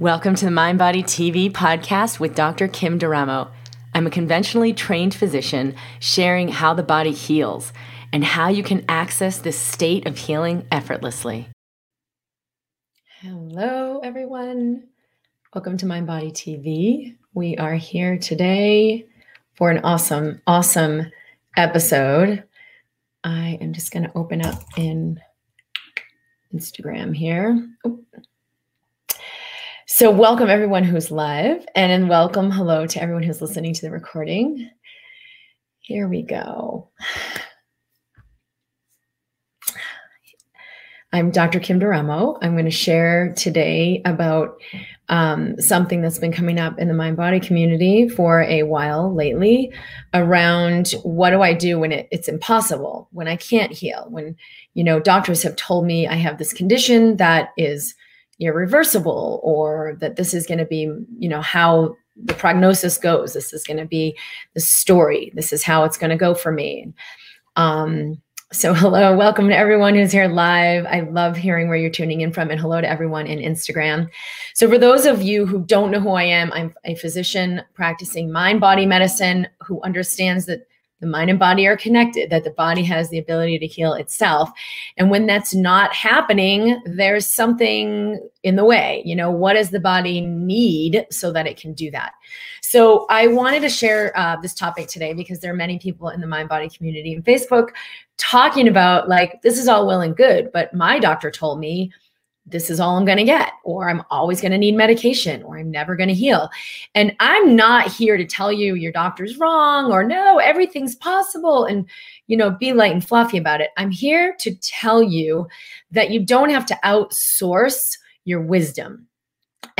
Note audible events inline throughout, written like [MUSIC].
Welcome to the Mind Body TV podcast with Dr. Kim D'Eramo. I'm a conventionally trained physician sharing how the body heals and how you can access this state of healing effortlessly. Hello, everyone. Welcome to Mind Body TV. We are here today for an awesome, awesome episode. I am just going to open up in Instagram here. So, welcome everyone who's live, and welcome, hello to everyone who's listening to the recording. Here we go. I'm Dr. Kim D'Eramo. I'm going to share today about um, something that's been coming up in the mind body community for a while lately around what do I do when it, it's impossible, when I can't heal, when, you know, doctors have told me I have this condition that is irreversible or that this is going to be, you know, how the prognosis goes. This is going to be the story. This is how it's going to go for me. Um, so, [LAUGHS] hello, welcome to everyone who's here live. I love hearing where you're tuning in from, and hello to everyone in Instagram. So, for those of you who don't know who I am, I'm a physician practicing mind body medicine who understands that the mind and body are connected, that the body has the ability to heal itself. And when that's not happening, there's something in the way. You know, what does the body need so that it can do that? So I wanted to share uh, this topic today because there are many people in the mind body community and Facebook talking about like, this is all well and good, but my doctor told me this is all I'm going to get, or I'm always going to need medication, or I'm never going to heal. And I'm not here to tell you your doctor's wrong or no, everything's possible and, you know, be light and fluffy about it. I'm here to tell you that you don't have to outsource your wisdom.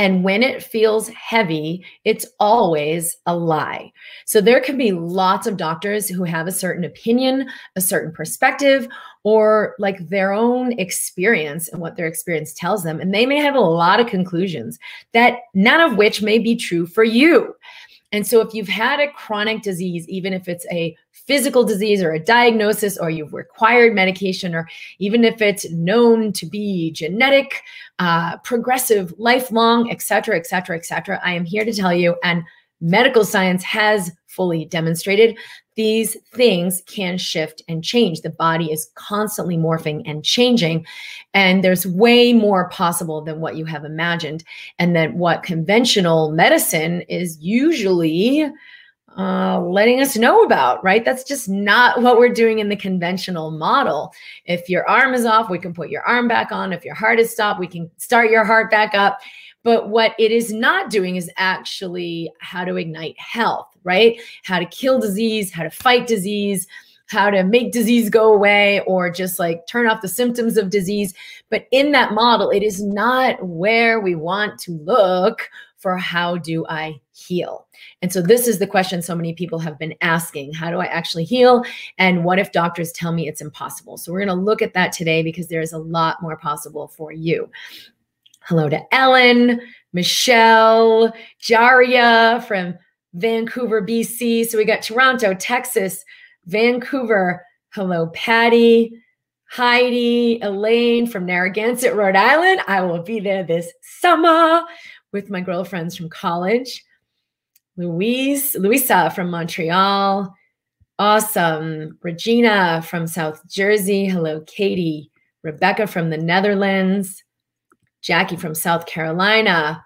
And when it feels heavy, it's always a lie. So there can be lots of doctors who have a certain opinion, a certain perspective, or like their own experience and what their experience tells them. And they may have a lot of conclusions that none of which may be true for you. And so, if you've had a chronic disease, even if it's a physical disease or a diagnosis, or you've required medication, or even if it's known to be genetic, uh, progressive, lifelong, et cetera, et cetera, et cetera, I am here to tell you, and medical science has fully demonstrated these things can shift and change. The body is constantly morphing and changing. And there's way more possible than what you have imagined. And that what conventional medicine is usually uh, letting us know about, right? That's just not what we're doing in the conventional model. If your arm is off, we can put your arm back on. If your heart is stopped, we can start your heart back up. But what it is not doing is actually how to ignite health, right? How to kill disease, how to fight disease, how to make disease go away, or just like turn off the symptoms of disease. But in that model, it is not where we want to look for how do I heal? And so this is the question so many people have been asking. How do I actually heal? And what if doctors tell me it's impossible? So we're going to look at that today because there is a lot more possible for you. Hello to Ellen, Michelle, Jaria from Vancouver, BC. So we got Toronto, Texas, Vancouver. Hello, Patty, Heidi, Elaine from Narragansett, Rhode Island. I will be there this summer with my girlfriends from college. Louise, Louisa from Montreal. Awesome. Regina from South Jersey. Hello, Katie. Rebecca from the Netherlands. Jackie from South Carolina.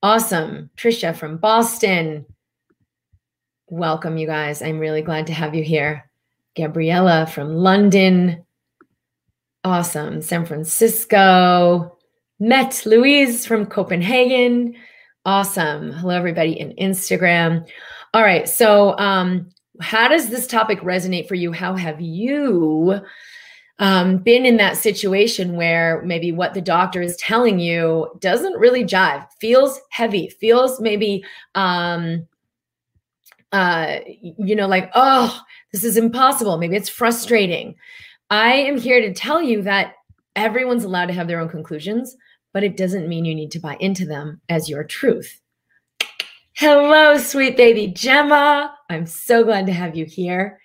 Awesome. Trisha from Boston. Welcome, you guys. I'm really glad to have you here. Gabriella from London. Awesome. San Francisco. Met Louise from Copenhagen. Awesome. Hello, everybody in Instagram. All right. So, um, how does this topic resonate for you? How have you um, been in that situation where maybe what the doctor is telling you doesn't really jive, feels heavy, feels maybe, um, uh, you know, like, oh, this is impossible. Maybe it's frustrating. I am here to tell you that everyone's allowed to have their own conclusions, but it doesn't mean you need to buy into them as your truth. Hello, sweet baby Gemma. I'm so glad to have you here.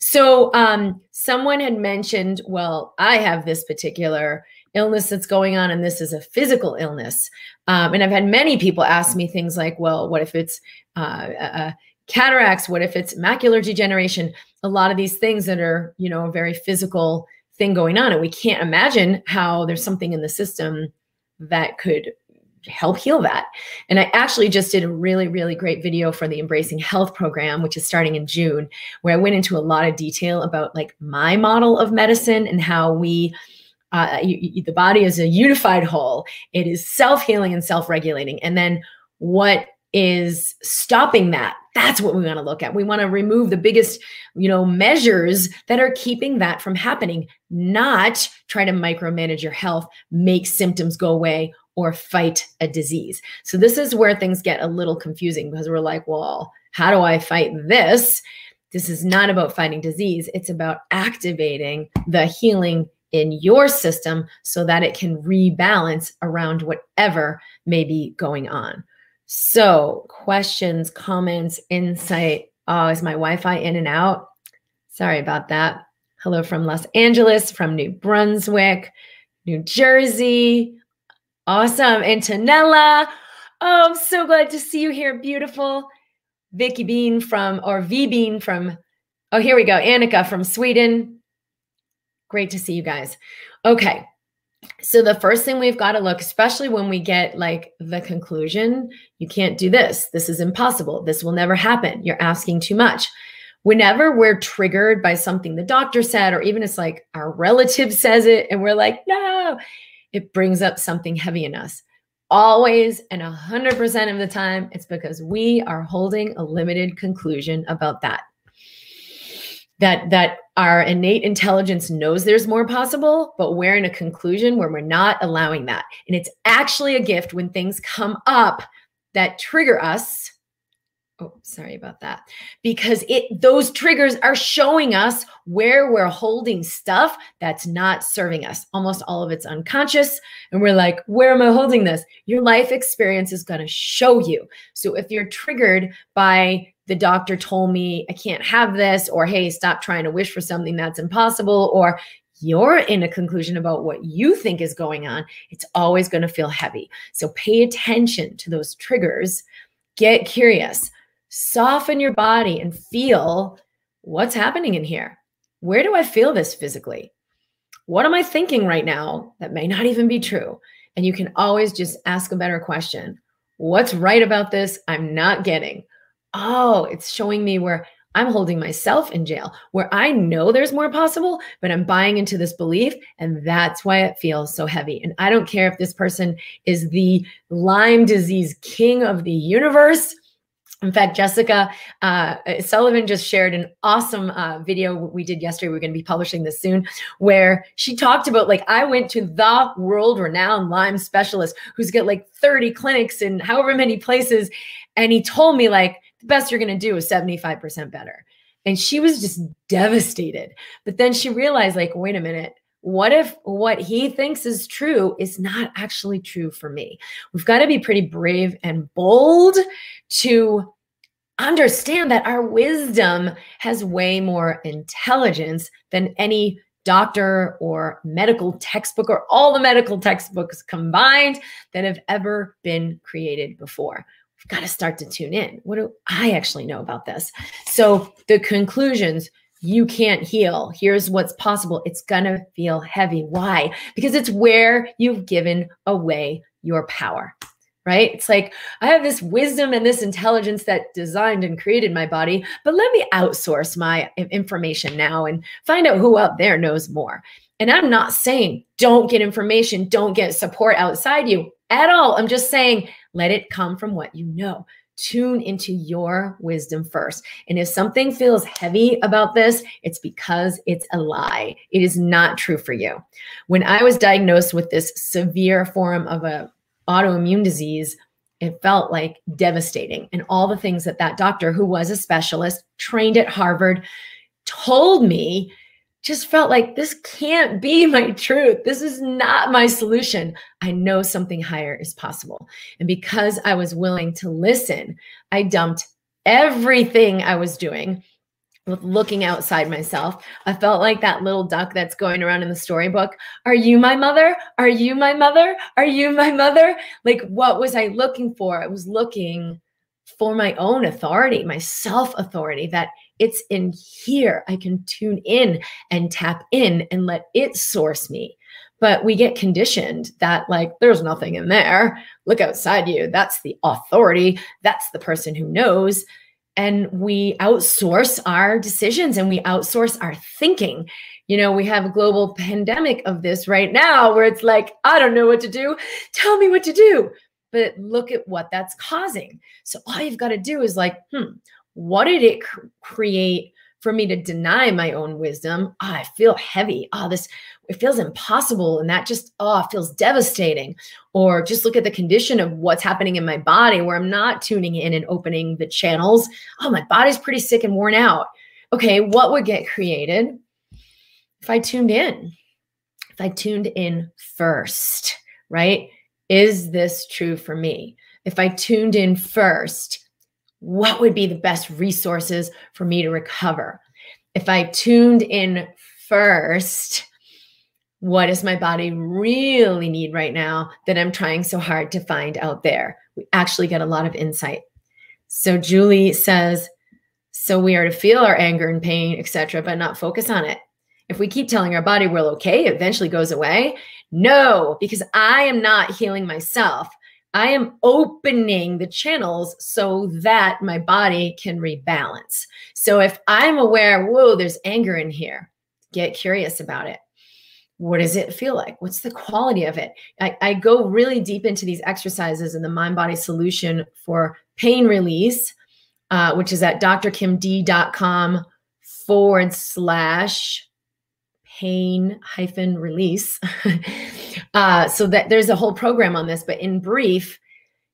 So, um, someone had mentioned, well, I have this particular illness that's going on and this is a physical illness. Um, and I've had many people ask me things like, well, what if it's uh, uh, cataracts? What if it's macular degeneration? A lot of these things that are, you know, a very physical thing going on. And we can't imagine how there's something in the system that could help heal that. And I actually just did a really, really great video for the Embracing Health program, which is starting in June, where I went into a lot of detail about like my model of medicine and how we uh, you, you, the body is a unified whole. It is self healing and self regulating. And then what is stopping that? That's what we want to look at. We want to remove the biggest, you know, measures that are keeping that from happening, not try to micromanage your health, make symptoms go away, or fight a disease. So this is where things get a little confusing because we're like, well, how do I fight this? This is not about fighting disease. It's about activating the healing in your system so that it can rebalance around whatever may be going on. So, questions, comments, insight. Oh, is my Wi Fi in and out? Sorry about that. Hello from Los Angeles, from New Brunswick, New Jersey. Awesome. Antonella. Oh, I'm so glad to see you here. Beautiful. Vicky Bean from, or V Bean from, oh, here we go. Annika from Sweden. Great to see you guys. Okay. So the first thing we've got to look, especially when we get like the conclusion, you can't do this. This is impossible. This will never happen. You're asking too much. Whenever we're triggered by something the doctor said, or even it's like our relative [LAUGHS] says it, and we're like, no, it brings up something heavy in us. Always and 100% of the time, it's because we are holding a limited conclusion about that that that our innate intelligence knows there's more possible but we're in a conclusion where we're not allowing that and it's actually a gift when things come up that trigger us oh sorry about that. Because it those triggers are showing us where we're holding stuff that's not serving us. Almost all of it's unconscious. And we're like where am i holding this? Your life experience is going to show you. So if you're triggered by the doctor told me I can't have this, or hey, stop trying to wish for something that's impossible, or you're in a conclusion about what you think is going on, it's always going to feel heavy. So pay attention to those triggers, get curious, soften your body, and feel what's happening in here. Where do I feel this physically? What am I thinking right now that may not even be true? And you can always just ask a better question. What's right about this? I'm not getting oh, it's showing me where I'm holding myself in jail, where I know there's more possible, but I'm buying into this belief. And that's why it feels so heavy. And I don't care if this person is the Lyme disease king of the universe. In fact, Jessica uh, Sullivan just shared an awesome uh, video we did yesterday. We're going to be publishing this soon, where she talked about like I went to the world-renowned Lyme specialist who's got like 30 clinics in however many places, and he told me like the best you're going to do is 75% better. And she was just devastated. But then she realized, like, wait a minute, what if what he thinks is true is not actually true for me? We've got to be pretty brave and bold to understand that our wisdom has way more intelligence than any doctor or medical textbook or all the medical textbooks combined that have ever been created before we've got to start to tune in. What do I actually know about this? So the conclusions you can't heal. Here's what's possible. It's going to feel heavy. Why? Because it's where you've given away your power, right? It's like, I have this wisdom and this intelligence that designed and created my body, but let me outsource my information now and find out who out there knows more. And I'm not saying don't get information, don't get support outside you at all. I'm just saying let it come from what you know. Tune into your wisdom first. And if something feels heavy about this, it's because it's a lie. It is not true for you. When I was diagnosed with this severe form of a autoimmune disease, it felt like devastating. And all the things that that doctor, who was a specialist, trained at Harvard, told me just felt like this can't be my truth. This is not my solution. I know something higher is possible. And because I was willing to listen, I dumped everything I was doing with looking outside myself. I felt like that little duck that's going around in the storybook. Are you my mother? Are you my mother? Are you my mother? Like, what was I looking for? I was looking for my own authority, my self authority, that it's in here. I can tune in and tap in and let it source me. But we get conditioned that, like, there's nothing in there. Look outside you. That's the authority. That's the person who knows. And we outsource our decisions and we outsource our thinking. You know, we have a global pandemic of this right now where it's like, I don't know what to do. Tell me what to do. But look at what that's causing. So all you've got to do is like, hmm, what did it cr- create for me to deny my own wisdom? Oh, I feel heavy. Oh, this it feels impossible and that just oh feels devastating. Or just look at the condition of what's happening in my body where i'm not tuning in and opening the channels. Oh my body's pretty sick and worn out. Okay what would get created? If i tuned in. If i tuned in first right? Is this true for me? If i tuned in first what would be the best resources for me to recover if i tuned in first what does my body really need right now that I'm trying so hard to find out there? We actually get a lot of insight. So Julie says, so we are to feel our anger and pain, etc., but not focus on it. If we keep telling our body we're okay, it eventually goes away. No, because I am not healing myself. I am opening the channels so that my body can rebalance. So if I'm aware, whoa, there's anger in here, get curious about it what does it feel like? What's the quality of it? I, I go really deep into these exercises in the mind body solution for pain release, uh, which is at drkimd.com forward slash pain hyphen release. [LAUGHS] uh, so that there's a whole program on this, but in brief,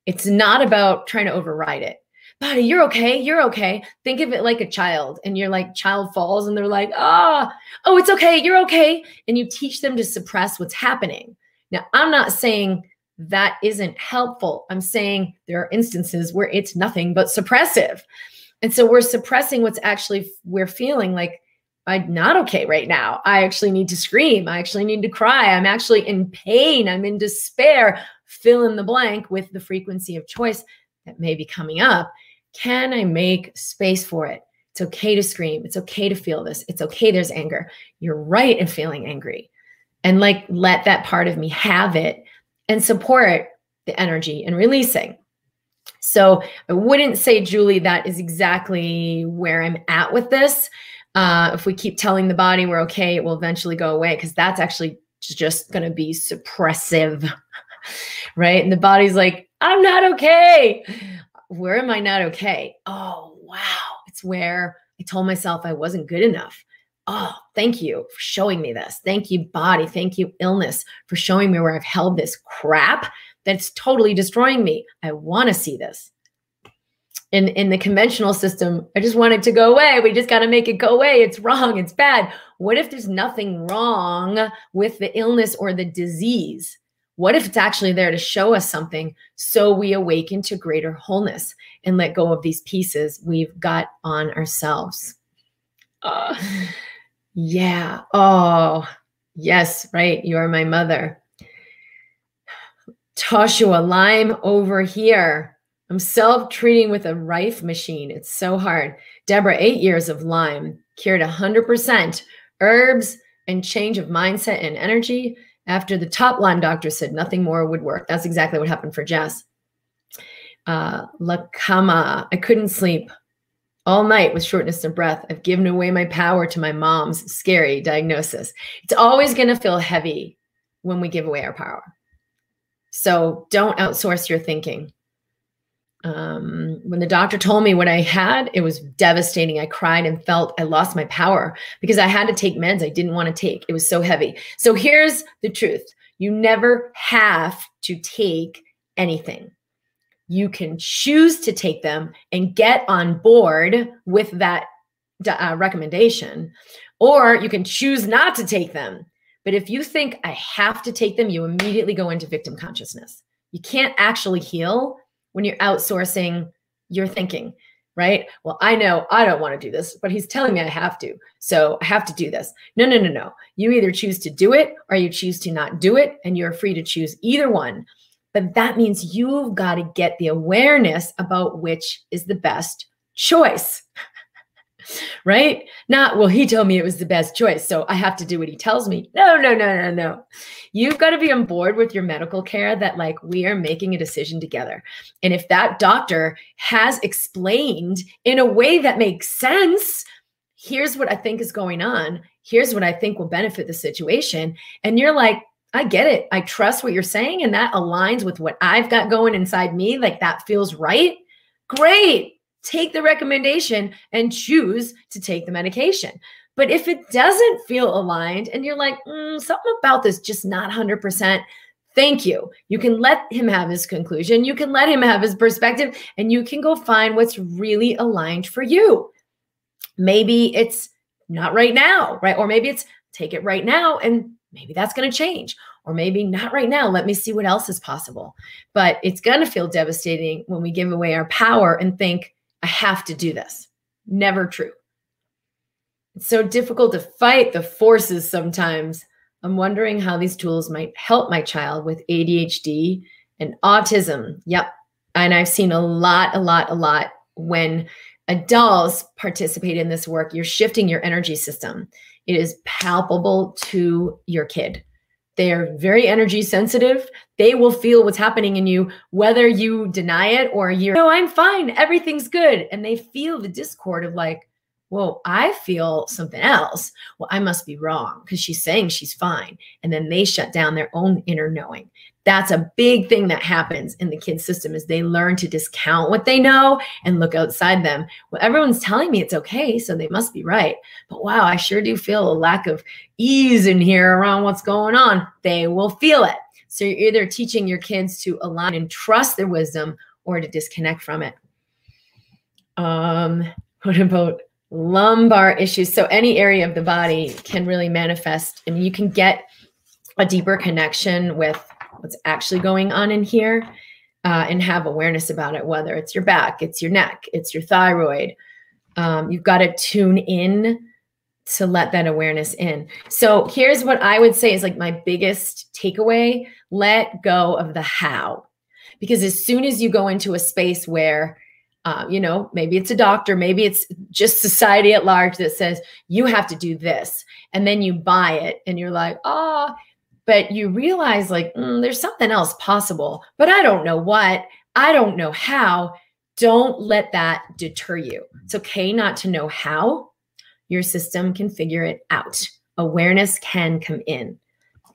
it's not about trying to override it buddy, you're okay. You're okay. Think of it like a child and you're like, child falls and they're like, ah, oh, oh, it's okay. You're okay. And you teach them to suppress what's happening. Now, I'm not saying that isn't helpful. I'm saying there are instances where it's nothing but suppressive. And so we're suppressing what's actually we're feeling like I'm not okay right now. I actually need to scream. I actually need to cry. I'm actually in pain. I'm in despair. Fill in the blank with the frequency of choice that may be coming up. Can I make space for it? It's okay to scream. It's okay to feel this. It's okay. There's anger. You're right in feeling angry. And like, let that part of me have it and support the energy and releasing. So I wouldn't say, Julie, that is exactly where I'm at with this. Uh, if we keep telling the body we're okay, it will eventually go away because that's actually just going to be suppressive, [LAUGHS] right? And the body's like, I'm not okay. Where am I not okay? Oh, wow. It's where I told myself I wasn't good enough. Oh, thank you for showing me this. Thank you, body. Thank you, illness, for showing me where I've held this crap that's totally destroying me. I want to see this. In, in the conventional system, I just want it to go away. We just got to make it go away. It's wrong. It's bad. What if there's nothing wrong with the illness or the disease? What if it's actually there to show us something so we awaken to greater wholeness and let go of these pieces we've got on ourselves? Uh, yeah. Oh, yes, right. You are my mother. Toshua Lyme over here. I'm self treating with a Rife machine. It's so hard. Deborah, eight years of Lyme, cured 100%. Herbs and change of mindset and energy after the top Lyme doctor said nothing more would work. That's exactly what happened for Jess. Uh, Lakama, I couldn't sleep all night with shortness of breath. I've given away my power to my mom's scary diagnosis. It's always going to feel heavy when we give away our power. So don't outsource your thinking um, when the doctor told me what I had, it was devastating. I cried and felt I lost my power because I had to take meds I didn't want to take. It was so heavy. So here's the truth you never have to take anything. You can choose to take them and get on board with that uh, recommendation, or you can choose not to take them. But if you think I have to take them, you immediately go into victim consciousness. You can't actually heal when you're outsourcing your thinking. right? Well, I know I don't want to do this, but he's telling me I have to. So I have to do this. No, no, no, no. You either choose to do it or you choose to not do it, and you're free to choose either one. But that means you've got to get the awareness about which is the best choice. Right? Not, well, he told me it was the best choice, so I have to do what he tells me. No, no, no, no, no. You've got to be on board with your medical care that, like, we are making a decision together. And if that doctor has explained in a way that makes sense, here's what I think is going on, here's what I think will benefit the situation. And you're like, I get it. I trust what you're saying, and that aligns with what I've got going inside me. Like, that feels right. Great take the recommendation and choose to take the medication. But if it doesn't feel aligned and you're like, mm, something about this just not 100%, thank you. You can let him have his conclusion, you can let him have his perspective, and you can go find what's really aligned for you. Maybe it's not right now, right? Or maybe it's take it right now and maybe that's going to change. Or maybe not right now. Let me see what else is possible. But it's going to feel devastating when we give away our power and think, I have to do this. Never true. It's so difficult to fight the forces sometimes. I'm wondering how these tools might help my child with ADHD and autism. Yep. And I've seen a lot, a lot, a lot when adults participate in this work, you're shifting your energy system. It is palpable to your kid. They are very energy sensitive. They will feel what's happening in you, whether you deny it or you're, no, I'm fine. Everything's good. And they feel the discord of like, whoa, I feel something else. Well, I must be wrong because she's saying she's fine. And then they shut down their own inner knowing that's a big thing that happens in the kids system is they learn to discount what they know and look outside them. Well everyone's telling me it's okay so they must be right. But wow i sure do feel a lack of ease in here around what's going on. They will feel it. So you're either teaching your kids to align and trust their wisdom or to disconnect from it. Um [LAUGHS] what about lumbar issues? So any area of the body can really manifest I and you can get a deeper connection with what's actually going on in here uh, and have awareness about it, whether it's your back, it's your neck, it's your thyroid. Um, you've got to tune in to let that awareness in. So here's what I would say is like my biggest takeaway let go of the how. Because as soon as you go into a space where, uh, you know, maybe it's a doctor, maybe it's just society at large that says you have to do this, and then you buy it and you're like, oh, but you realize like mm, there's something else possible, but I don't know what, I don't know how. Don't let that deter you. It's okay not to know how. Your system can figure it out. Awareness can come in.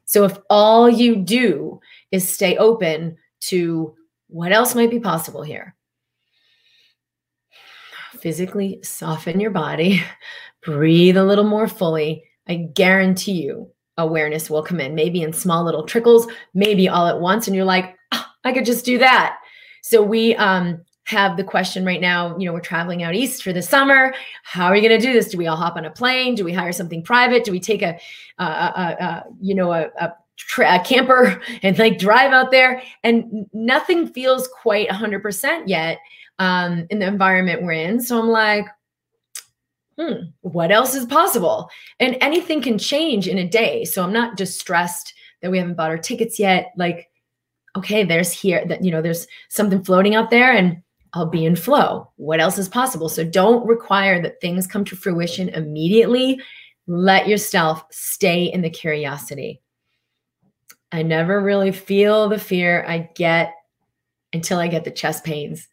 So if all you do is stay open to what else might be possible here, physically soften your body, [LAUGHS] breathe a little more fully. I guarantee you awareness will come in, maybe in small little trickles, maybe all at once. And you're like, oh, I could just do that. So we um, have the question right now, you know, we're traveling out east for the summer. How are you going to do this? Do we all hop on a plane? Do we hire something private? Do we take a, a, a, a you know, a, a, a camper [LAUGHS] and like drive out there? And nothing feels quite 100% yet um, in the environment we're in. So I'm like, hmm, what else is possible? And anything can change in a day. So I'm not distressed that we haven't bought our tickets yet. Like, okay, there's here that, you know, there's something floating out there and I'll be in flow. What else is possible? So don't require that things come to fruition immediately. Let yourself stay in the curiosity. I never really feel the fear I get until I get the chest pains.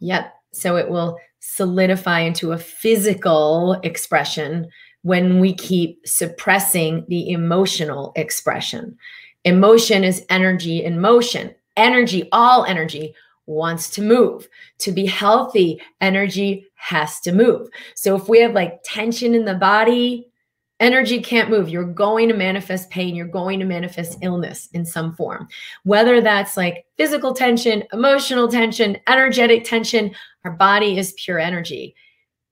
Yep. So it will solidify into a physical expression when we keep suppressing the emotional expression. Emotion is energy in motion. Energy, all energy, wants to move. To be healthy, energy has to move. So if we have like tension in the body, energy can't move. You're going to manifest pain. You're going to manifest illness in some form, whether that's like physical tension, emotional tension, energetic tension, our body is pure energy.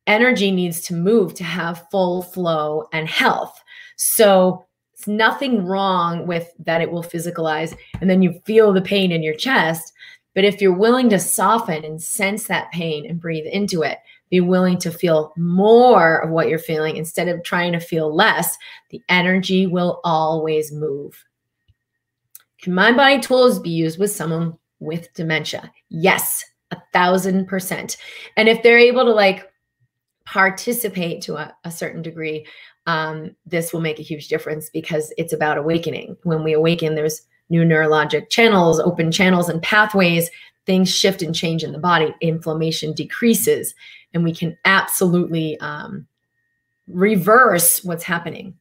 Energy needs to move to have full flow and health. So it's nothing wrong with that it will physicalize and then you feel the pain in your chest. But if you're willing to soften and sense that pain and breathe into it, be willing to feel more of what you're feeling instead of trying to feel less, the energy will always move. Can mind body tools be used with someone with dementia? Yes, a thousand percent. And if they're able to like participate to a, a certain degree, um, this will make a huge difference because it's about awakening. When we awaken, there's new neurologic channels, open channels, and pathways. Things shift and change in the body. Inflammation decreases, and we can absolutely um, reverse what's happening.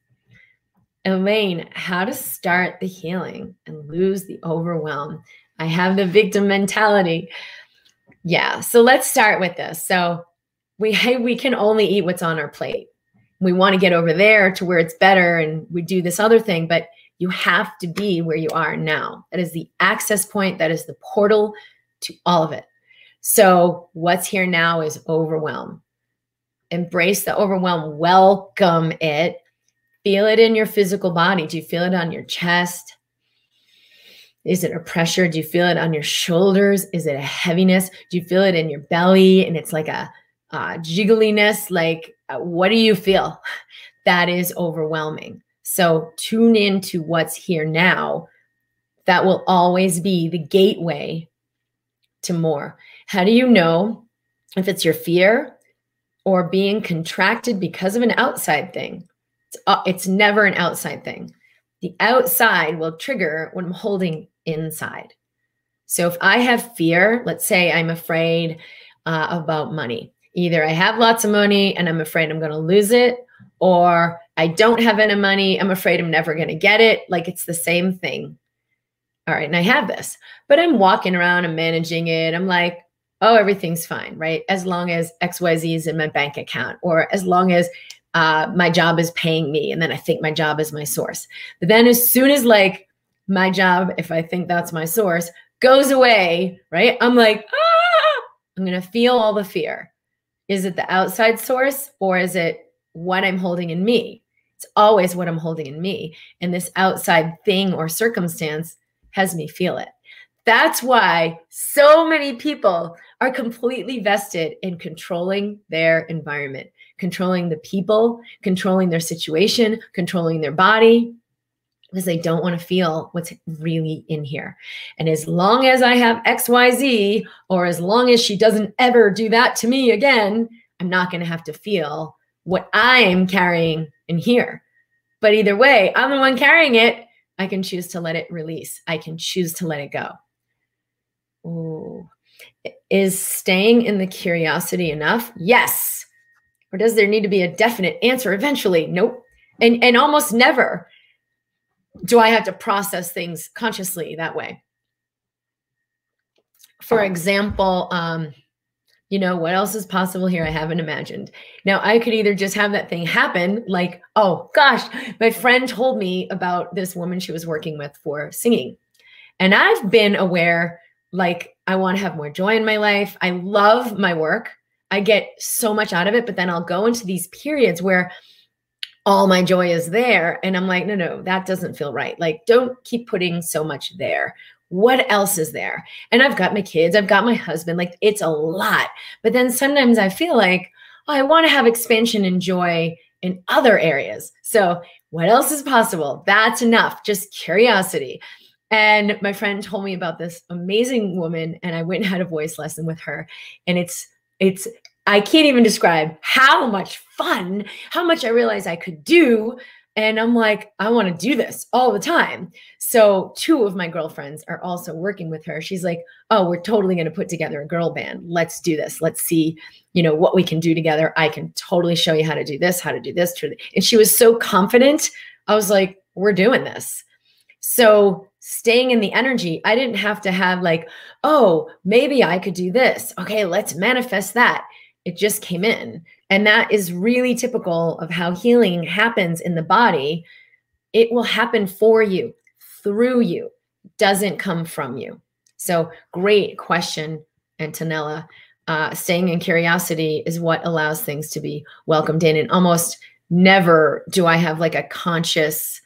Elaine, how to start the healing and lose the overwhelm. I have the victim mentality. Yeah, so let's start with this. So we [LAUGHS] we can only eat what's on our plate. We want to get over there to where it's better and we do this other thing but you have to be where you are now. That is the access point that is the portal to all of it. So what's here now is overwhelm. Embrace the overwhelm welcome it. Feel it in your physical body. Do you feel it on your chest is it a pressure do you feel it on your shoulders is it a heaviness do you feel it in your belly and it's like a uh, jiggliness like uh, what do you feel? [LAUGHS] That is overwhelming. So tune in to what's here now. That will always be the gateway to more. How do you know if it's your fear or being contracted because of an outside thing? It's, uh, it's never an outside thing. The outside will trigger what I'm holding inside. So if I have fear, let's say I'm afraid uh, about money, Either I have lots of money and I'm afraid I'm going to lose it, or I don't have any money. I'm afraid I'm never going to get it. Like it's the same thing. All right. And I have this, but I'm walking around, I'm managing it. I'm like, oh, everything's fine, right? As long as XYZ is in my bank account, or as long as uh, my job is paying me. And then I think my job is my source. But then as soon as like my job, if I think that's my source, goes away, right? I'm like, ah, I'm going to feel all the fear. Is it the outside source or is it what I'm holding in me? It's always what I'm holding in me. And this outside thing or circumstance has me feel it. That's why so many people are completely vested in controlling their environment, controlling the people, controlling their situation, controlling their body, because they don't want to feel what's really in here. And as long as I have XYZ, or as long as she doesn't ever do that to me again, I'm not going to have to feel what I'm carrying in here. But either way, I'm the one carrying it. I can choose to let it release. I can choose to let it go. Ooh. Is staying in the curiosity enough? Yes. Or does there need to be a definite answer eventually? Nope. And and almost never do I have to process things consciously that way? For example, um, you know, what else is possible here? I haven't imagined. Now, I could either just have that thing happen, like, oh gosh, my friend told me about this woman she was working with for singing. And I've been aware, like, I want to have more joy in my life. I love my work. I get so much out of it, but then I'll go into these periods where all my joy is there. And I'm like, no, no, that doesn't feel right. Like, don't keep putting so much there. What else is there? And I've got my kids, I've got my husband. Like, it's a lot. But then sometimes I feel like, oh, I want to have expansion and joy in other areas. So, what else is possible? That's enough. Just curiosity. And my friend told me about this amazing woman, and I went and had a voice lesson with her. And it's it's I can't even describe how much fun, how much I realized I could do. And I'm like, I want to do this all the time. So, two of my girlfriends are also working with her. She's like, Oh, we're totally going to put together a girl band. Let's do this. Let's see, you know, what we can do together. I can totally show you how to do this, how to do this. And she was so confident. I was like, We're doing this. So, staying in the energy, I didn't have to have like, Oh, maybe I could do this. Okay, let's manifest that it just came in. And that is really typical of how healing happens in the body. It will happen for you, through you, doesn't come from you. So, great question, Antonella. Uh, staying in curiosity is what allows things to be welcomed in. And almost never do I have like a conscious,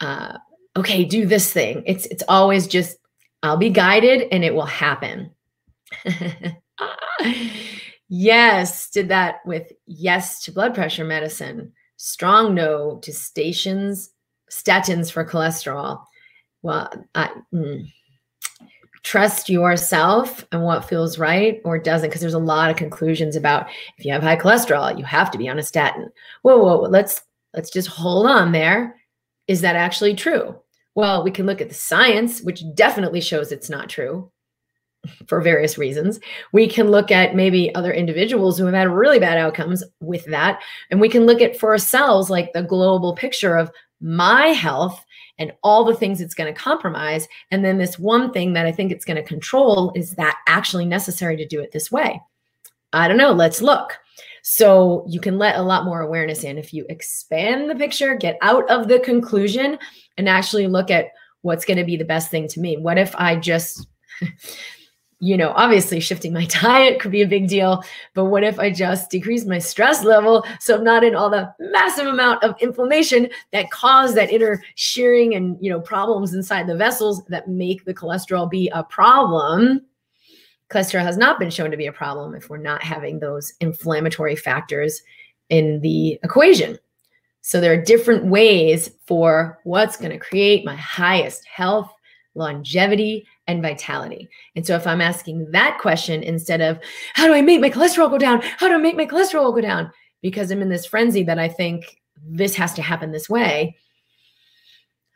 uh, okay, do this thing. It's it's always just I'll be guided and it will happen. [LAUGHS] yes, did that with yes to blood pressure medicine, strong no to stations, statins for cholesterol. Well, I, mm, trust yourself and what feels right or doesn't because there's a lot of conclusions about if you have high cholesterol you have to be on a statin. Whoa whoa, whoa let's let's just hold on there. Is that actually true? Well we can look at the science which definitely shows it's not true for various reasons we can look at maybe other individuals who have had really bad outcomes with that and we can look at for ourselves like the global picture of my health and all the things it's going to compromise. And then this one thing that I think it's going to control is that actually necessary to do it this way? I don't know. Let's look. So you can let a lot more awareness in if you expand the picture, get out of the conclusion, and actually look at what's going to be the best thing to me. What if I just you know, obviously shifting my [LAUGHS] diet could be a big deal, but what if I just decrease my stress level so I'm not in all the massive amount of inflammation that cause that inner shearing and, you know, problems inside the vessels that make the cholesterol be a problem? Cholesterol has not been shown to be a problem if we're not having those inflammatory factors in the equation. So there are different ways for what's going to create my highest health, longevity, and vitality. And so if I'm asking that question instead of how do I make my cholesterol go down? How do I make my cholesterol go down? Because I'm in this frenzy that I think this has to happen this way.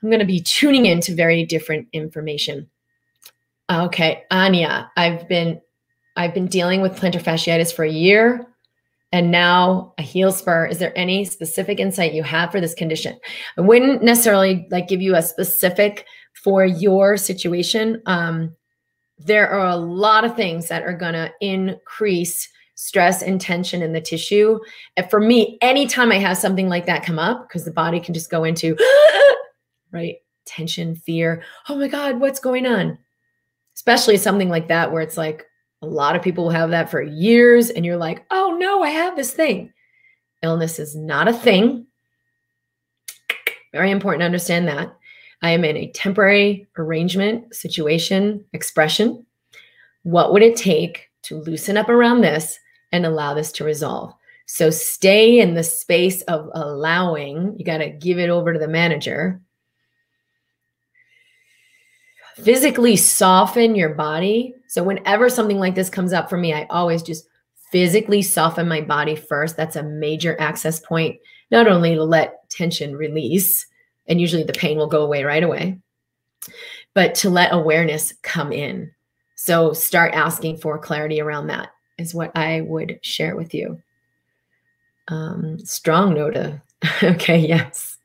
I'm going to be tuning into very different information. Okay, Anya, I've been I've been dealing with plantar fasciitis for a year and now a heel spur. Is there any specific insight you have for this condition? I wouldn't necessarily like give you a specific for your situation, um, there are a lot of things that are going to increase stress and tension in the tissue. And for me, anytime I have something like that come up, because the body can just go into [GASPS] right tension, fear. Oh my God, what's going on? Especially something like that where it's like a lot of people will have that for years, and you're like, oh no, I have this thing. Illness is not a thing. Very important to understand that. I am in a temporary arrangement, situation, expression. What would it take to loosen up around this and allow this to resolve? So stay in the space of allowing. You got to give it over to the manager. Physically soften your body. So whenever something like this comes up for me, I always just physically soften my body first. That's a major access point, not only to let tension release, and usually the pain will go away right away. But to let awareness come in. So start asking for clarity around that is what i would share with you. Um, strong nota [LAUGHS] okay yes.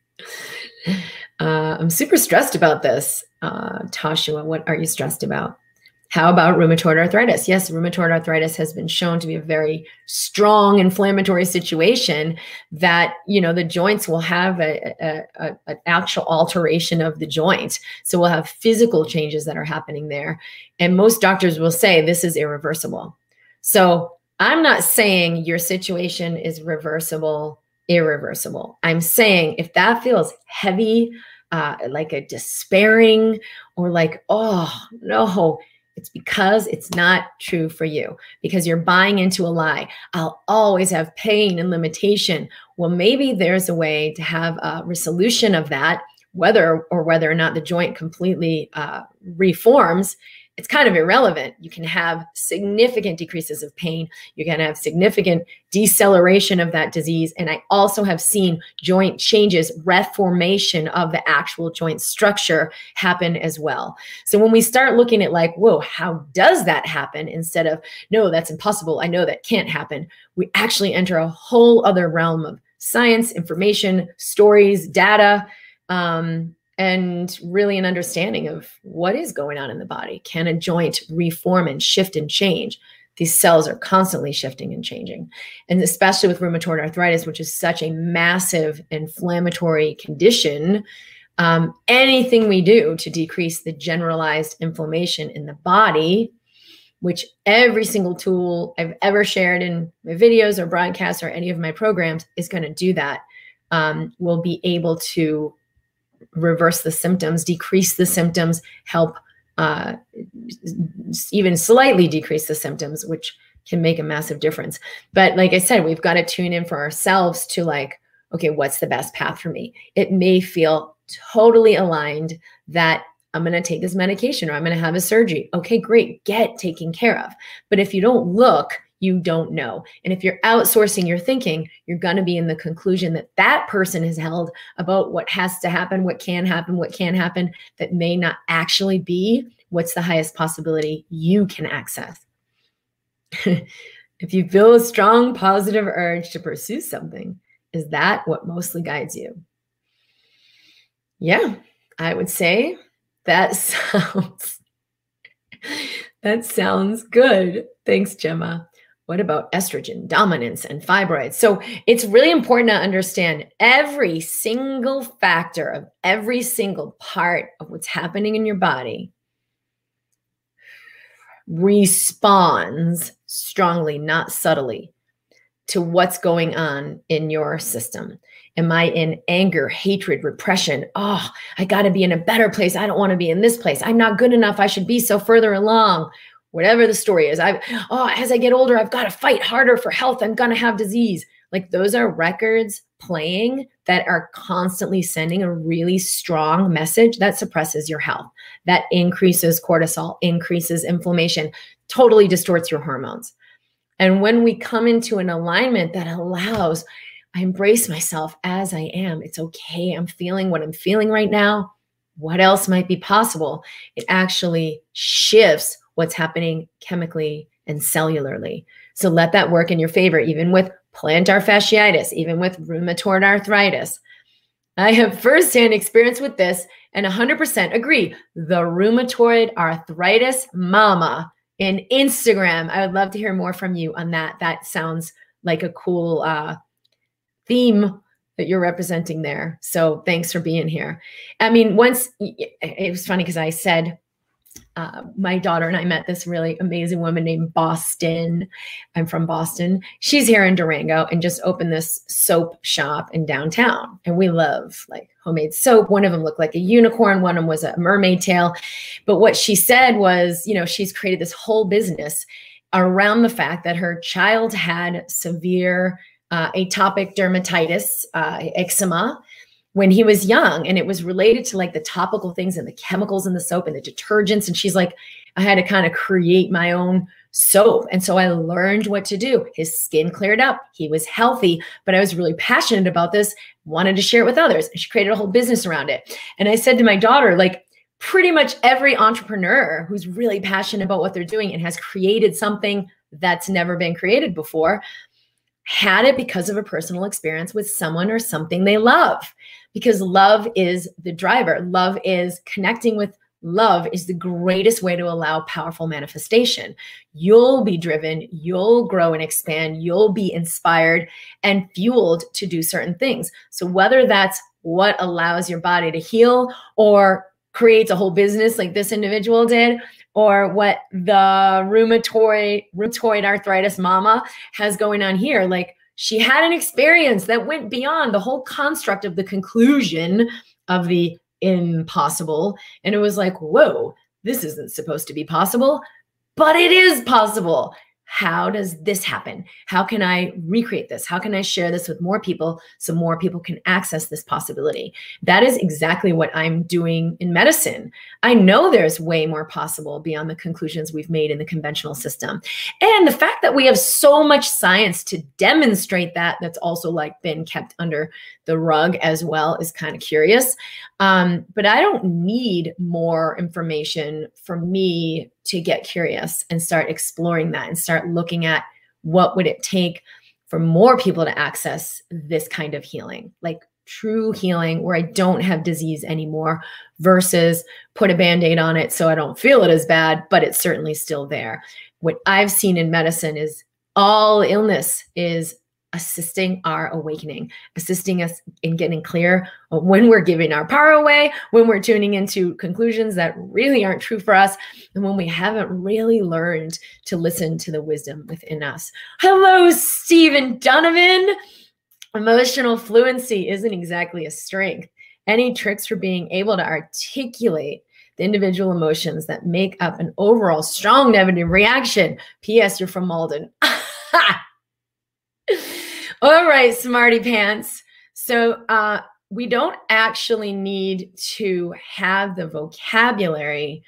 Uh, i'm super stressed about this. Uh, Toshua, what are you stressed about how about rheumatoid arthritis? Yes, rheumatoid arthritis has been shown to be a very strong inflammatory situation that, you know, the joints will have a, a, a, an actual alteration of the joint. So we'll have physical changes that are happening there. And most doctors will say this is irreversible. So I'm not saying your situation is reversible, irreversible. I'm saying if that feels heavy, uh, like a despairing or like, oh, no, it's because it's not true for you, because you're buying into a lie. I'll always have pain and limitation. Well, maybe there's a way to have a resolution of that, whether or whether or not the joint completely uh, reforms it's kind of irrelevant. You can have significant decreases of pain. You can have significant deceleration of that disease. And I also have seen joint changes, reformation of the actual joint structure happen as well. So when we start looking at like, whoa, how does that happen? Instead of, no, that's impossible. I know that can't happen. We actually enter a whole other realm of science, information, stories, data. Um, and really an understanding of what is going on in the body. Can a joint reform and shift and change? These cells are constantly shifting and changing. And especially with rheumatoid arthritis, which is such a massive inflammatory condition, um, anything we do to decrease the generalized inflammation in the body, which every single tool I've ever shared in my videos or broadcasts or any of my programs is going to do that, um, will be able to reverse the symptoms, decrease the symptoms, help uh, even slightly decrease the symptoms, which can make a massive difference. But like I said, we've got to tune in for ourselves to like, okay, what's the best path for me? It may feel totally aligned that I'm going to take this medication or I'm going to have a surgery. Okay, great. Get taken care of. But if you don't look, you don't know. And if you're outsourcing your thinking, you're going to be in the conclusion that that person has held about what has to happen, what can happen, what can happen, that may not actually be what's the highest possibility you can access. [LAUGHS] if you feel a strong positive urge to pursue something, is that what mostly guides you? Yeah, I would say that [LAUGHS] sounds that sounds good. Thanks, Gemma. What about estrogen dominance and fibroids? So it's really important to understand every single factor of every single part of what's happening in your body responds strongly, not subtly, to what's going on in your system. Am I in anger, hatred, repression? Oh, I got to be in a better place. I don't want to be in this place. I'm not good enough. I should be so further along. Whatever the story is, I oh, as I get older, I've got to fight harder for health. I'm going to have disease. Like those are records playing that are constantly sending a really strong message that suppresses your health, that increases cortisol, increases inflammation, totally distorts your hormones. And when we come into an alignment that allows, I embrace myself as I am, it's okay. I'm feeling what I'm feeling right now. What else might be possible? It actually shifts what's happening chemically and cellularly. So let that work in your favor, even with plantar fasciitis, even with rheumatoid arthritis. I have firsthand experience with this and 100% agree. The rheumatoid arthritis mama in Instagram. I would love to hear more from you on that. That sounds like a cool uh, theme that you're representing there. So thanks for being here. I mean, once it was funny because I said uh, my daughter and I met this really amazing woman named Boston. I'm from Boston. She's here in Durango and just opened this soap shop in downtown. And we love like homemade soap. One of them looked like a unicorn, one of them was a mermaid tail. But what she said was, you know, she's created this whole business around the fact that her child had severe uh, atopic dermatitis, uh, eczema when he was young and it was related to like the topical things and the chemicals in the soap and the detergents and she's like i had to kind of create my own soap. And so i learned what to do. His skin cleared up. He was healthy but i was really passionate about this wanted to share it with others and she created a whole business around it. And i said to my daughter like pretty much every entrepreneur who's really passionate about what they're doing and has created something that's never been created before had it because of a personal experience with someone or something they love because love is the driver. Love is connecting with love is the greatest way to allow powerful manifestation. You'll be driven, you'll grow and expand, you'll be inspired and fueled to do certain things. So, whether that's what allows your body to heal or creates a whole business like this individual did, or what the rheumatoid rheumatoid arthritis mama has going on here, like she had an experience that went beyond the whole construct of the conclusion of the impossible. And it was like, whoa, this isn't supposed to be possible, but it is possible how does this happen? How can I recreate this? How can I share this with more people so more people can access this possibility? That is exactly what I'm doing in medicine. I know there's way more possible beyond the conclusions we've made in the conventional system. And the fact that we have so much science to demonstrate that, that's also like been kept under the rug as well, is kind of curious. Um, but I don't need more information for me to get curious and start exploring that and start looking at what would it take for more people to access this kind of healing like true healing where i don't have disease anymore versus put a band-aid on it so i don't feel it as bad but it's certainly still there. What i've seen in medicine is all illness is assisting our awakening, assisting us in getting clear when we're giving our power away, when we're tuning into conclusions that really aren't true for us, and when we haven't really learned to listen to the wisdom within us. Hello, Stephen Donovan. Emotional fluency isn't exactly a strength. Any tricks for being able to articulate the individual emotions that make up an overall strong negative reaction. P.S. You're from Malden. [LAUGHS] All right, smarty pants. So uh, we don't actually need to have the vocabulary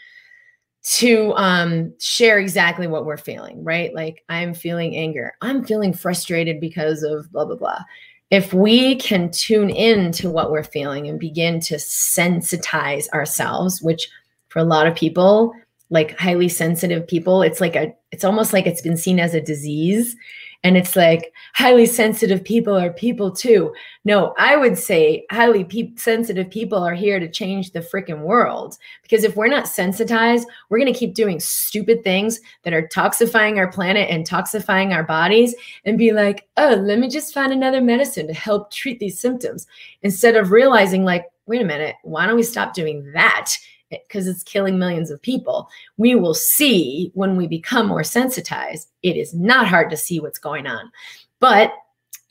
to um, share exactly what we're feeling, right? Like I'm feeling anger. I'm feeling frustrated because of blah, blah, blah. If we can tune in to what we're feeling and begin to sensitize ourselves, which for a lot of people, like highly sensitive people, it's like a, it's almost like it's been seen as a disease and it's like highly sensitive people are people too. No, I would say highly pe- sensitive people are here to change the freaking world. Because if we're not sensitized, we're going to keep doing stupid things that are toxifying our planet and toxifying our bodies and be like, oh, let me just find another medicine to help treat these symptoms instead of realizing, like, wait a minute, why don't we stop doing that? because it's killing millions of people. We will see when we become more sensitized. It is not hard to see what's going on. But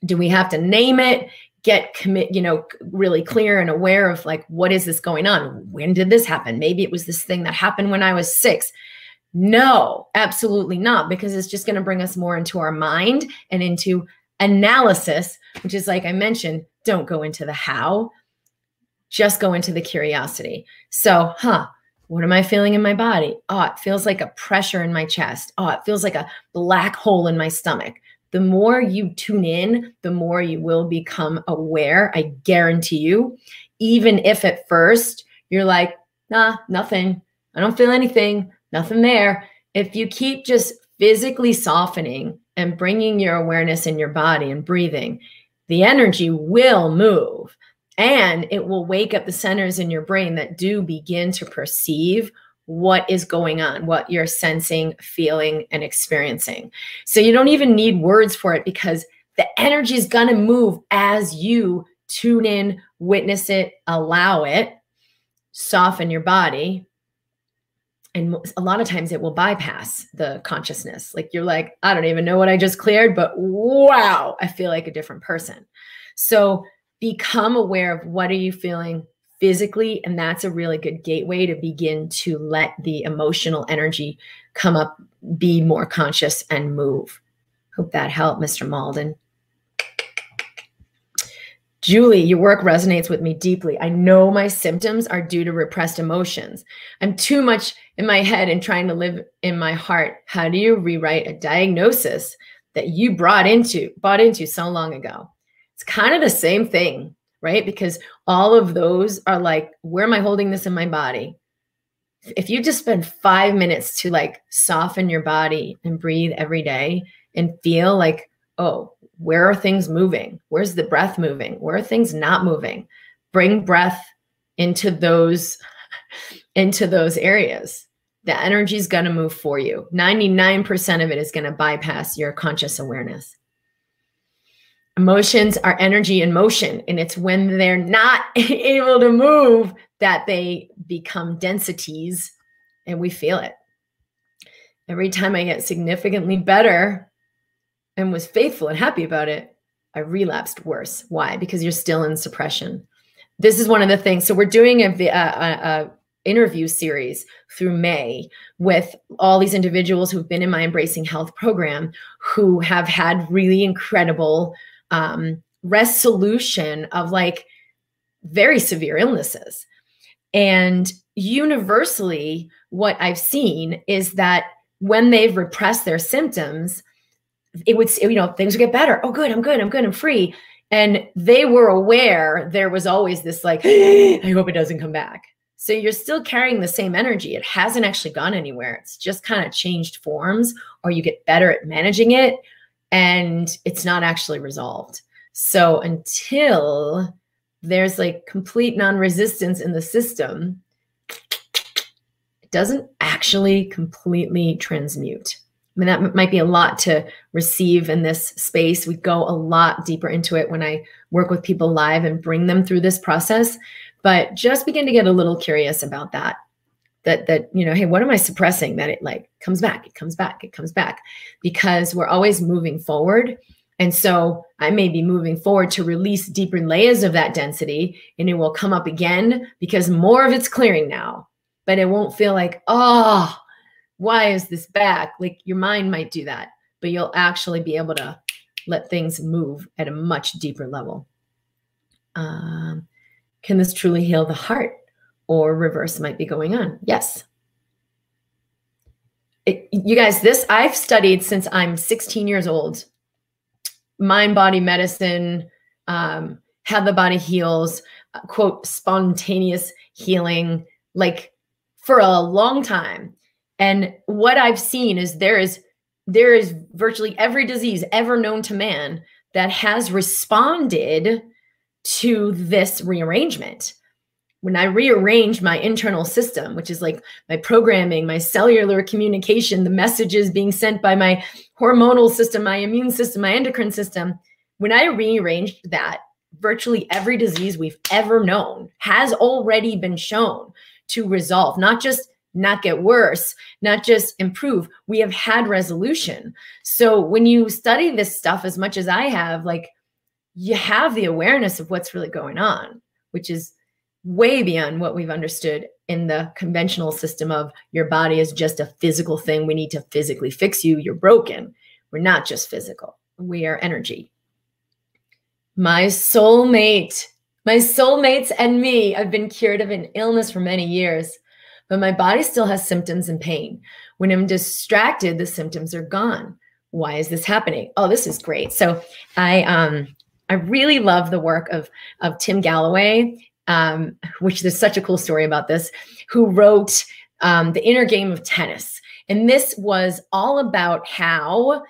do we have to name it? Get commit, you know, really clear and aware of like, what is this going on? When did this happen? Maybe it was this thing that happened when I was six. No, absolutely not, because it's just going to bring us more into our mind and into analysis, which is like I mentioned, don't go into the how, just go into the curiosity. So, huh, what am I feeling in my body? Oh, it feels like a pressure in my chest. Oh, it feels like a black hole in my stomach. The more you tune in, the more you will become aware. I guarantee you. Even if at first you're like, nah, nothing. I don't feel anything, nothing there. If you keep just physically softening and bringing your awareness in your body and breathing, the energy will move and it will wake up the centers in your brain that do begin to perceive what is going on, what you're sensing, feeling, and experiencing. So you don't even need words for it because the energy is going to move as you tune in, witness it, allow it, soften your body. And a lot of times it will bypass the consciousness. Like you're like, I don't even know what I just cleared, but wow, I feel like a different person. So become aware of what are you feeling physically and that's a really good gateway to begin to let the emotional energy come up be more conscious and move hope that helped mr malden Julie, your work resonates with me deeply. I know my symptoms are due to repressed emotions. I'm too much in my head and trying to live in my heart. How do you rewrite a diagnosis that you brought into bought into so long ago? It's kind of the same thing, right? Because all of those are like, where am I holding this in my body? If you just spend five minutes to like soften your body and breathe every day and feel like, oh, where are things moving? Where's the breath moving? Where are things not moving? Bring breath into those into those areas. The energy is going to move for you. 99% of it is going to bypass your conscious awareness. Emotions are energy in motion, and it's when they're not [LAUGHS] able to move that they become densities and we feel it. Every time I get significantly better and was faithful and happy about it, I relapsed worse. Why? Because you're still in suppression. This is one of the things. So we're doing a, a, a interview series through May with all these individuals who've been in my Embracing Health program who have had really incredible um, resolution of like very severe illnesses. And universally, what I've seen is that when they've repressed their symptoms, it would, you know, things would get better. Oh, good, I'm good, I'm good, I'm free. And they were aware there was always this like, [GASPS] I hope it doesn't come back. So you're still carrying the same energy. It hasn't actually gone anywhere. It's just kind of changed forms, or you get better at managing it, and it's not actually resolved. So until there's like complete non-resistance in the system, it doesn't actually completely transmute. I mean, that might be a lot to receive in this space. We go a lot deeper into it when I work with people live and bring them through this process. But just begin to get a little curious about that that that you know hey what am i suppressing that it like comes back it comes back it comes back because we're always moving forward and so i may be moving forward to release deeper layers of that density and it will come up again because more of it's clearing now but it won't feel like, oh, why is this back? Like your mind might do that, but you'll actually be able to let things move at a much deeper level. Um, can this truly heal the heart or reverse might be going on? Yes. It, you guys, this I've studied since I'm 16 years old. Mind body medicine, um, how the body heals, uh, quote, spontaneous healing, like for a long time. And what I've seen is there is there is virtually every disease ever known to man that has responded to this rearrangement. When I rearranged my internal system, which is like my programming, my cellular communication, the messages being sent by my hormonal system, my immune system, my endocrine system, when I rearranged that, virtually every disease we've ever known has already been shown to resolve, not just not get worse, not just improve. We have had resolution. So when you study this stuff as much as I have, like you have the awareness of what's really going on, which is way beyond what we've understood in the conventional system of your body is just a physical thing. We need to physically fix you. You're broken. We're not just physical, we are energy. My soulmate, my soulmates and me I've been cured of an illness for many years, but my body still has symptoms and pain. When I'm distracted, the symptoms are gone. Why is this happening? Oh, this is great. So I um I really love the work of of Tim Gallwey, um, which there's such a cool story about this, who wrote um, the inner game of tennis. And this was all about how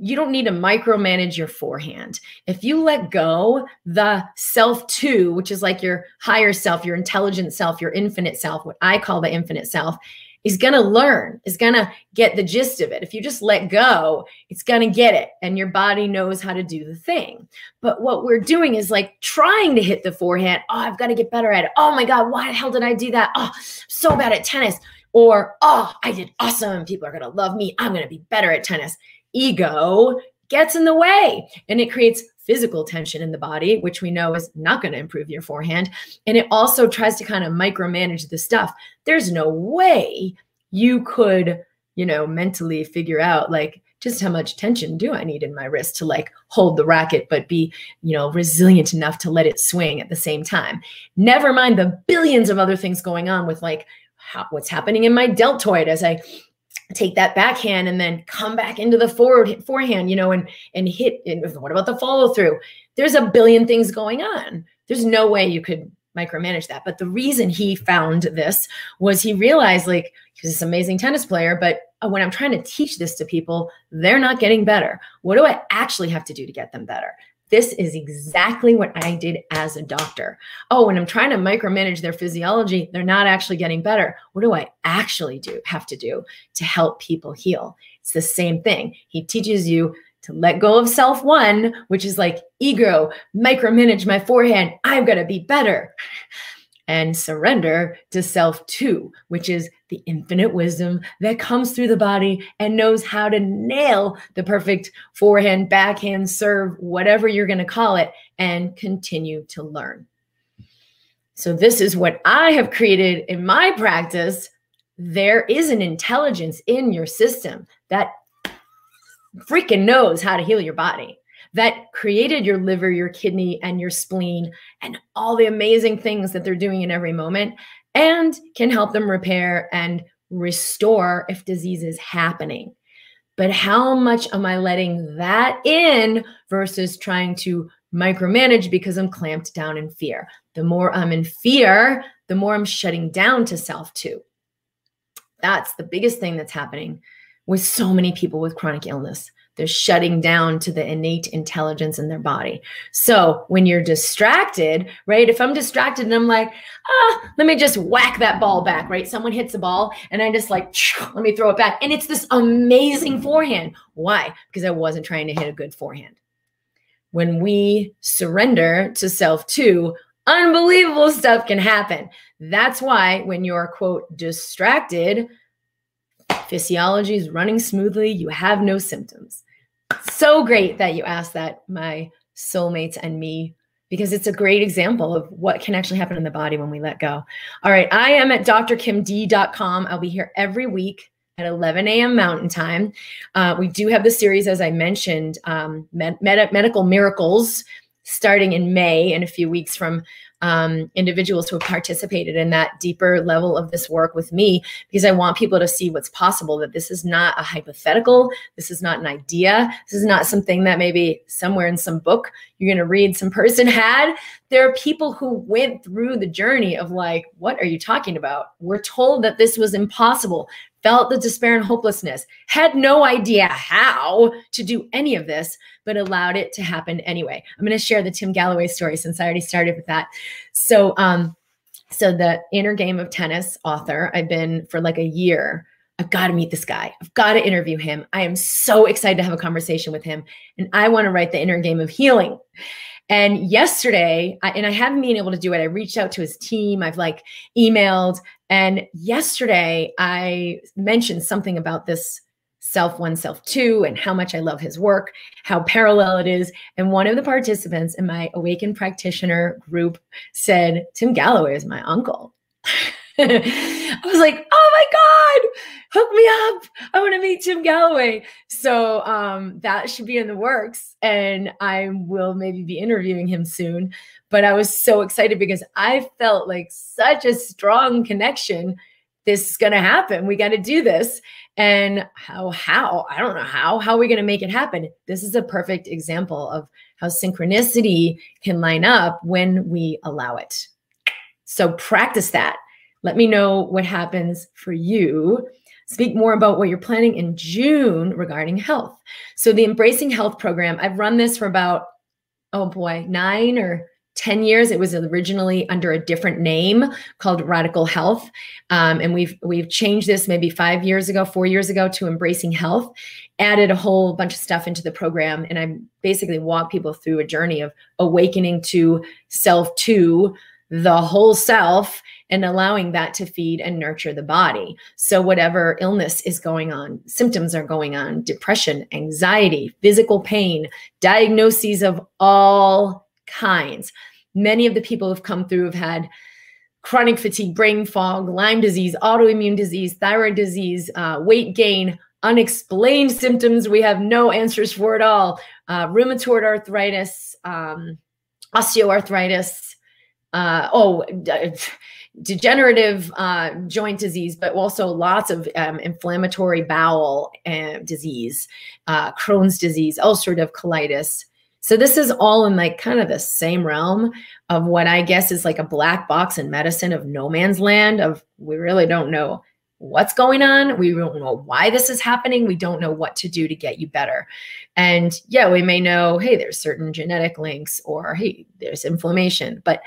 you don't need to micromanage your forehand. If you let go, the self two, which is like your higher self, your intelligent self, your infinite self, what I call the infinite self, is going to learn, is going to get the gist of it. If you just let go, it's going to get it and your body knows how to do the thing. But what we're doing is like trying to hit the forehand. Oh, I've got to get better at it. Oh my God, why the hell did I do that? Oh, so bad at tennis. Or, oh, I did awesome. People are going to love me. I'm going to be better at tennis ego gets in the way and it creates physical tension in the body, which we know is not going to improve your forehand. And it also tries to kind of micromanage the stuff. There's no way you could, you know, mentally figure out like, just how much tension do I need in my wrist to like hold the racket, but be, you know, resilient enough to let it swing at the same time. Never mind the billions of other things going on with like how, what's happening in my deltoid as I take that backhand and then come back into the forward forehand, you know, and and hit. And what about the follow through? There's a billion things going on. There's no way you could micromanage that. But the reason he found this was he realized like he was this amazing tennis player, but when I'm trying to teach this to people, they're not getting better. What do I actually have to do to get them better? This is exactly what I did as a doctor. Oh, when I'm trying to micromanage their physiology, they're not actually getting better. What do I actually do have to do to help people heal? It's the same thing. He teaches you to let go of self one, which is like ego, micromanage my forehand. I'm going to be better. And surrender to self two, which is the infinite wisdom that comes through the body and knows how to nail the perfect forehand, backhand, serve, whatever you're going to call it, and continue to learn. So, this is what I have created in my practice. There is an intelligence in your system that freaking knows how to heal your body that created your liver, your kidney, and your spleen, and all the amazing things that they're doing in every moment and can help them repair and restore if disease is happening. But how much am I letting that in versus trying to micromanage because I'm clamped down in fear? The more I'm in fear, the more I'm shutting down to self, two. That's the biggest thing that's happening with so many people with chronic illness. They're shutting down to the innate intelligence in their body. So when you're distracted, right? If I'm distracted and I'm like, ah, let me just whack that ball back, right? Someone hits the ball and I just like, [SNIFFS] let me throw it back. And it's this amazing forehand. Why? Because I wasn't trying to hit a good forehand. When we surrender to self two, unbelievable stuff can happen. That's why when you're quote distracted, Physiology is running smoothly. You have no symptoms. So great that you asked that, my soulmates and me. because it's a great example of what can actually happen in the body when we let go. All right, I am at drkimd.com. I'll be here every week at 11 a.m. Mountain Time. Uh, we do have the series, as I mentioned, um, med- med- Medical Miracles, starting in May in a few weeks from um, individuals who have participated in that deeper level of this work with me because I want people to see what's possible, that this is not a hypothetical. This is not an idea. This is not something that maybe somewhere in some book you're going to read some person had. There are people who went through the journey of like, what are you talking about? We're told that this was impossible felt the despair and hopelessness, had no idea how to do any of this, but allowed it to happen anyway. I'm going to share the Tim Galloway story since I already started with that. So, um, so the inner game of tennis author, I've been for like a year. I've got to meet this guy. I've got to interview him. I am so excited to have a conversation with him. And I want to write the inner game of healing. And yesterday, I, and I haven't been able to do it. I reached out to his team. I've like emailed. And yesterday, I mentioned something about this self one, self two, and how much I love his work, how parallel it is. And one of the participants in my Awakened Practitioner group said, Tim Galloway is my uncle. [LAUGHS] I was like, oh my God, hook me up. I want to meet Tim Galloway. So um, that should be in the works. And I will maybe be interviewing him soon. But I was so excited because I felt like such a strong connection. This is going to happen. We got to do this. And how, how, I don't know how, how are we going to make it happen? This is a perfect example of how synchronicity can line up when we allow it. So practice that let me know what happens for you. Speak more about what you're planning in June regarding health. So, the Embracing Health program, I've run this for about, oh boy, nine or 10 years. It was originally under a different name called radical health. Um, and we've we've changed this maybe five years ago four years ago to embracing health added a whole bunch of stuff into the program. And i basically walk people through a journey of awakening to self to the whole self and allowing that to feed and nurture the body. So, whatever illness is going on, symptoms are going on, depression, anxiety, physical pain, diagnoses of all kinds. Many of the people who've come through have had chronic fatigue, brain fog, Lyme disease, autoimmune disease, thyroid disease, uh, weight gain, unexplained symptoms we have no answers for at all, uh, rheumatoid arthritis, um, osteoarthritis. Uh, oh, degenerative uh, joint disease, but also lots of um, inflammatory bowel uh, disease, uh, Crohn's disease, ulcerative colitis. So this is all in like kind of the same realm of what I guess is like a black box in medicine of no man's land of we really don't know what's going on. We don't know why this is happening. We don't know what to do to get you better. And yeah, we may know, hey, there's certain genetic links or hey, there's inflammation, but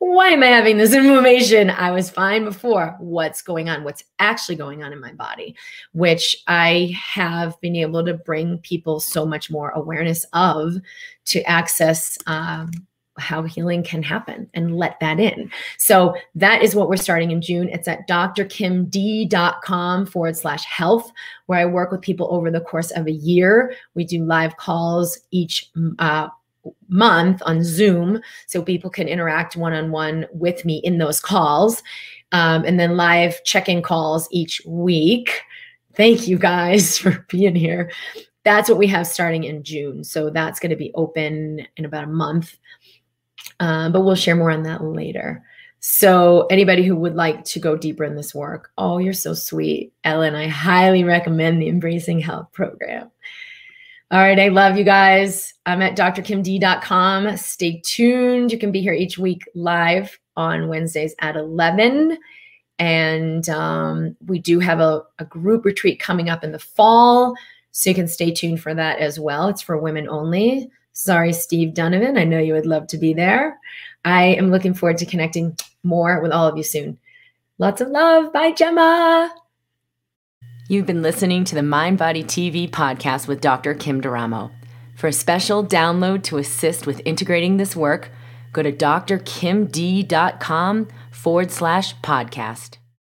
why am I having this inflammation? I was fine before. What's going on? What's actually going on in my body? Which I have been able to bring people so much more awareness of to access um, how healing can happen and let that in. So that is what we're starting in June. It's at drkimd.com forward slash health, where I work with people over the course of a year. We do live calls each uh, month on Zoom so people can interact one on one with me in those calls. Um, and then live check in calls each week. Thank you guys [LAUGHS] for being here. That's what we have starting in June. So that's going to be open in about a month. Uh, but we'll share more on that later. So, anybody who would like to go deeper in this work, oh, you're so sweet, Ellen. I highly recommend the Embracing Health program. All right. I love you guys. I'm at drkimd.com. Stay tuned. You can be here each week live on Wednesdays at 11. And um, we do have a, a group retreat coming up in the fall. So you can stay tuned for that as well. It's for women only. Sorry, Steve Donovan. I know you would love to be there. I am looking forward to connecting more with all of you soon. Lots of love. Bye, Gemma. You've been listening to the Mind Body TV podcast with Dr. Kim D'Eramo. For a special download to assist with integrating this work, go to drkimd.com forward slash podcast.